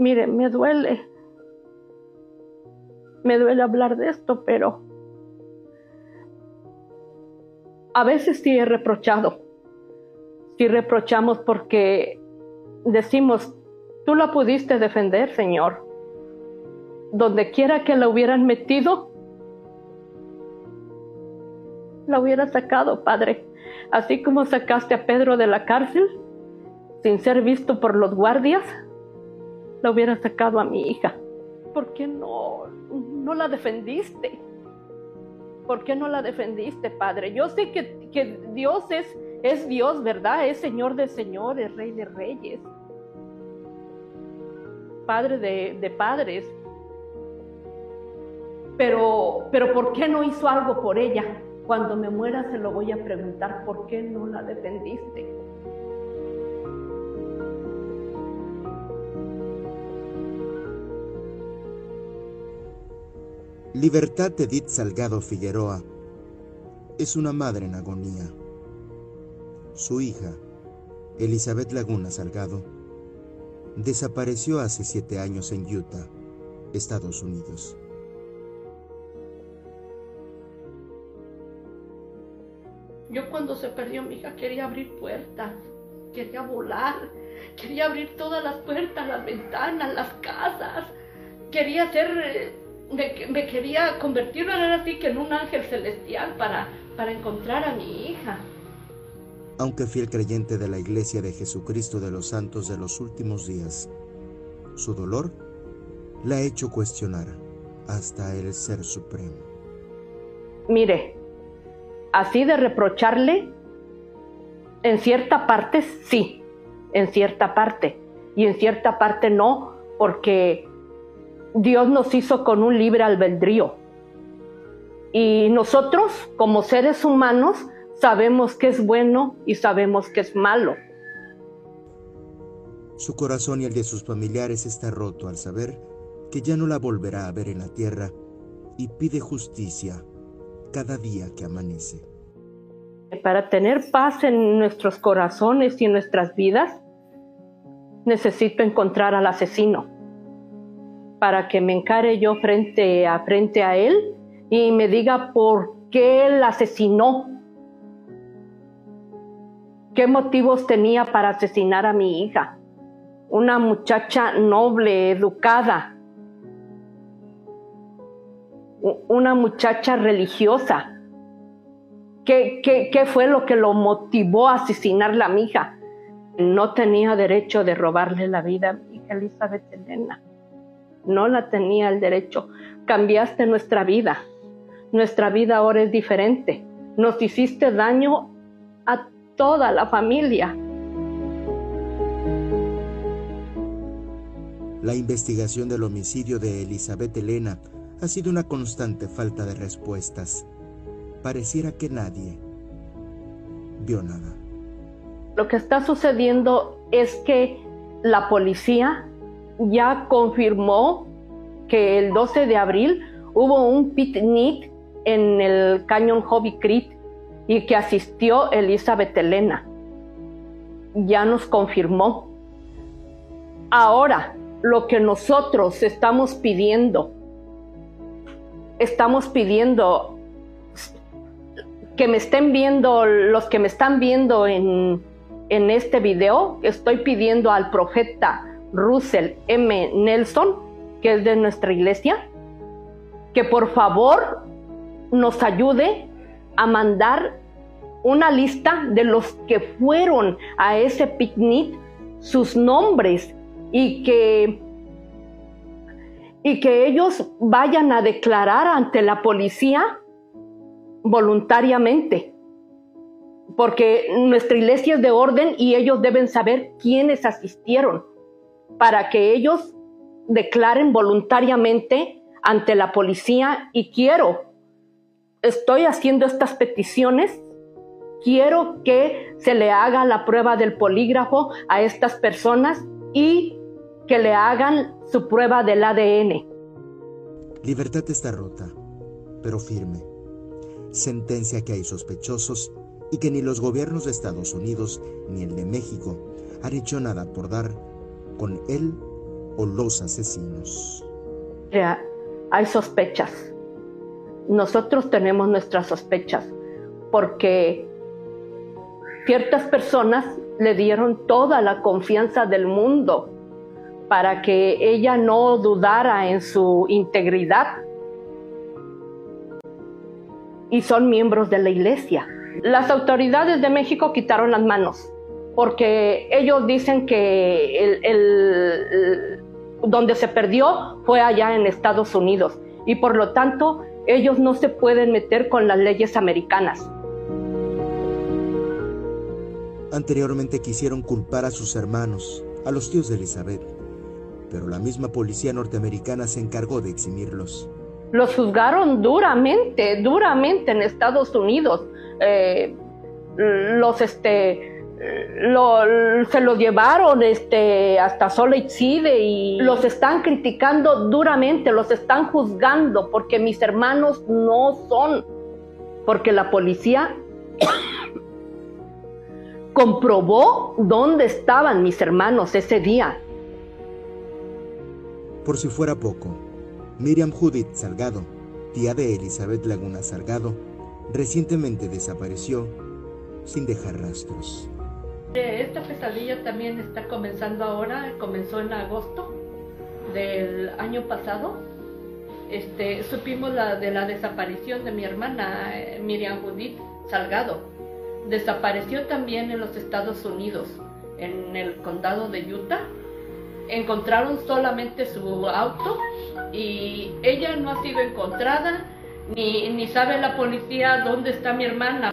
Mire, me duele. Me duele hablar de esto, pero a veces sí he reprochado. Sí reprochamos porque decimos, tú la pudiste defender, Señor. Donde quiera que la hubieran metido, la hubiera sacado, Padre. Así como sacaste a Pedro de la cárcel, sin ser visto por los guardias, la hubiera sacado a mi hija. ¿Por qué no, no la defendiste? ¿Por qué no la defendiste, Padre? Yo sé que, que Dios es, es Dios, ¿verdad? Es Señor de señores, Rey de reyes, Padre de, de padres. Pero, pero ¿por qué no hizo algo por ella? Cuando me muera se lo voy a preguntar, ¿por qué no la defendiste? Libertad Edith Salgado Figueroa es una madre en agonía. Su hija, Elizabeth Laguna Salgado, desapareció hace siete años en Utah, Estados Unidos. Yo cuando se perdió mi hija quería abrir puertas, quería volar, quería abrir todas las puertas, las ventanas, las casas, quería hacer me, quería convertir que en un ángel celestial para, para encontrar a mi hija. Aunque fiel creyente de la Iglesia de Jesucristo de los Santos de los últimos días, su dolor la ha hecho cuestionar hasta el Ser Supremo. Mire, así de reprocharle, en cierta parte sí, en cierta parte, y en cierta parte no, porque Dios nos hizo con un libre albedrío. Y nosotros, como seres humanos, sabemos que es bueno y sabemos que es malo. Su corazón y el de sus familiares está roto al saber que ya no la volverá a ver en la tierra y pide justicia cada día que amanece. Para tener paz en nuestros corazones y en nuestras vidas, necesito encontrar al asesino para que me encare yo frente a frente a él y me diga por qué él asesinó. ¿Qué motivos tenía para asesinar a mi hija? Una muchacha noble, educada, una muchacha religiosa. ¿Qué, qué, fue lo que lo motivó a asesinar a mi hija? No tenía derecho de robarle la vida a mi hija Elizabeth Elena no la tenía el derecho. Cambiaste nuestra vida. Nuestra vida ahora es diferente. Nos hiciste daño a toda la familia. La investigación del homicidio de Elizabeth Elena ha sido una constante falta de respuestas. Pareciera que nadie vio nada. Lo que está sucediendo es que la policía ya confirmó que el 12 de abril hubo un picnic en el Canyon Hobby Creek y que asistió Elizabeth Elena. Ya nos confirmó. Ahora, lo que nosotros estamos pidiendo, estamos pidiendo que me estén viendo, los que me están viendo en, en este video, estoy pidiendo al profeta Russell M. Nelson, que es de nuestra iglesia, que por favor nos ayude a mandar una lista de los que fueron a ese picnic, sus nombres y que y que ellos vayan a declarar ante la policía voluntariamente. Porque nuestra iglesia es de orden y ellos deben saber quiénes asistieron para que ellos declaren voluntariamente ante la policía y quiero, estoy haciendo estas peticiones, quiero que se le haga la prueba del polígrafo a estas personas y que le hagan su prueba del ADN. Libertad está rota, pero firme. Sentencia que hay sospechosos y que ni los gobiernos de Estados Unidos ni el de México han hecho nada por dar con él o los asesinos. Hay sospechas. Nosotros tenemos nuestras sospechas porque ciertas personas le dieron toda la confianza del mundo para que ella no dudara en su integridad. Y son miembros de la iglesia. Las autoridades de México quitaron las manos porque ellos dicen que el, donde se perdió fue allá en Estados Unidos y por lo tanto ellos no se pueden meter con las leyes americanas. Anteriormente quisieron culpar a sus hermanos, a los tíos de Elizabeth, pero la misma policía norteamericana se encargó de eximirlos. Los juzgaron duramente, duramente en Estados Unidos. Eh, los este se los llevaron este hasta Exide y los están criticando duramente, los están juzgando porque mis hermanos no son, porque la policía comprobó dónde estaban mis hermanos ese día. Por si fuera poco, Miriam Judith Salgado, tía de Elizabeth Laguna Salgado, recientemente desapareció sin dejar rastros. Esta pesadilla también está comenzando ahora, comenzó en agosto del año pasado. Este, supimos la, de la desaparición de mi hermana eh, Miriam Judith Salgado. Desapareció también en los Estados Unidos, en el condado de Utah encontraron solamente su auto y ella no ha sido encontrada ni, ni sabe la policía dónde está mi hermana.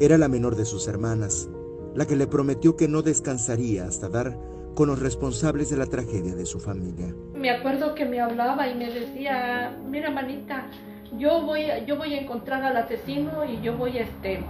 Era la menor de sus hermanas, la que le prometió que no descansaría hasta dar con los responsables de la tragedia de su familia. Me acuerdo que me hablaba y me decía, mira manita, yo voy, yo voy a encontrar al asesino y yo voy a este,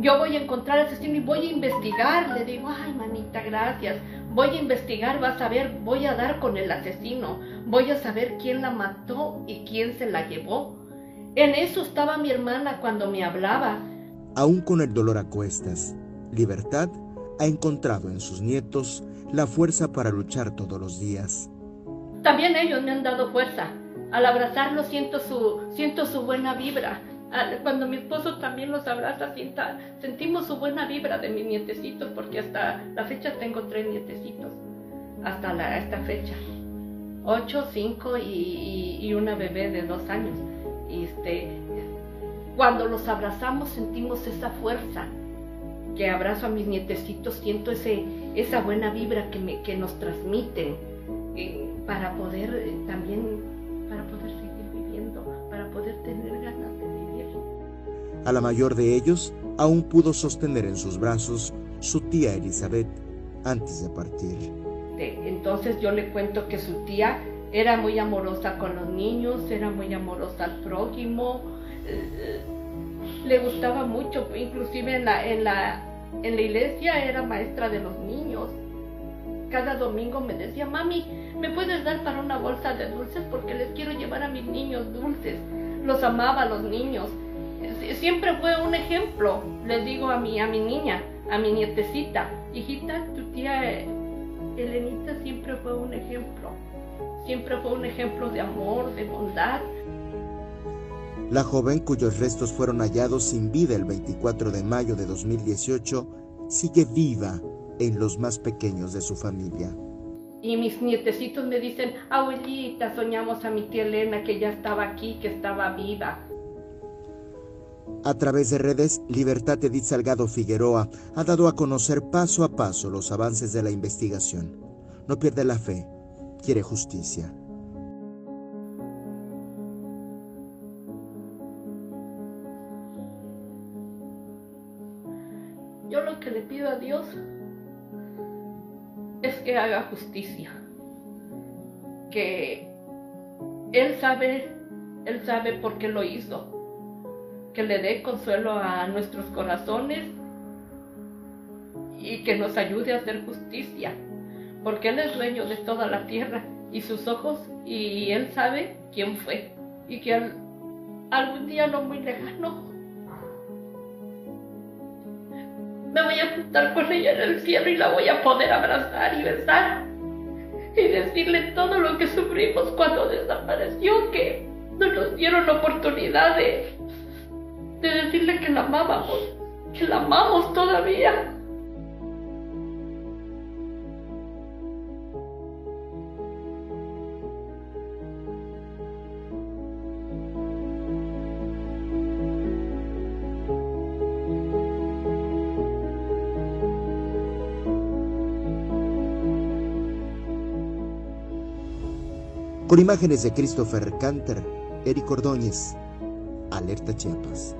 yo voy a encontrar al asesino y voy a investigar. Le digo, ay, manita, gracias. Voy a investigar, vas a ver, voy a dar con el asesino. Voy a saber quién la mató y quién se la llevó. En eso estaba mi hermana cuando me hablaba. Aún con el dolor a cuestas, Libertad ha encontrado en sus nietos la fuerza para luchar todos los días. También ellos me han dado fuerza. Al abrazarlos siento su, siento su buena vibra cuando mi esposo también los abraza, sienta, sentimos su buena vibra de mis nietecitos, porque hasta la fecha tengo tres nietecitos, hasta la, esta fecha. Ocho, cinco y, una bebé de dos años. Y este, cuando los abrazamos sentimos esa fuerza que abrazo a mis nietecitos, siento ese, esa buena vibra que, me, que nos transmiten eh, para poder eh, también, para poder seguir viviendo, para poder tener ganas de a la mayor de ellos aún pudo sostener en sus brazos su tía Elizabeth antes de partir. Entonces yo le cuento que su tía era muy amorosa con los niños, era muy amorosa al prójimo, le gustaba mucho, inclusive en la, en, la, en la iglesia era maestra de los niños. Cada domingo me decía, mami, ¿me puedes dar para una bolsa de dulces? Porque les quiero llevar a mis niños dulces. Los amaba los niños siempre fue un ejemplo. Le digo a mi, a mi niña, a mi nietecita, hijita, tu tía Elenita siempre fue un ejemplo. Siempre fue un ejemplo de amor, de bondad. La joven cuyos restos fueron hallados sin vida el 24 de mayo de 2018 sigue viva en los más pequeños de su familia. Y mis nietecitos me dicen, abuelita, soñamos a mi tía Elena que ya estaba aquí, que estaba viva. A través de redes, Libertad Edith Salgado Figueroa ha dado a conocer paso a paso los avances de la investigación. No pierde la fe, quiere justicia. Yo lo que le pido a Dios es que haga justicia. Que Él sabe, Él sabe por qué lo hizo. Que le dé consuelo a nuestros corazones y que nos ayude a hacer justicia, porque Él es dueño de toda la tierra y sus ojos, y Él sabe quién fue, y que algún día no muy lejano me voy a juntar con ella en el cielo y la voy a poder abrazar y besar y decirle todo lo que sufrimos cuando desapareció, que no nos dieron la oportunidad de, de decirle que la amábamos, que la amamos todavía. Con imágenes de Christopher Canter, Eric Ordóñez, Alerta Chiapas.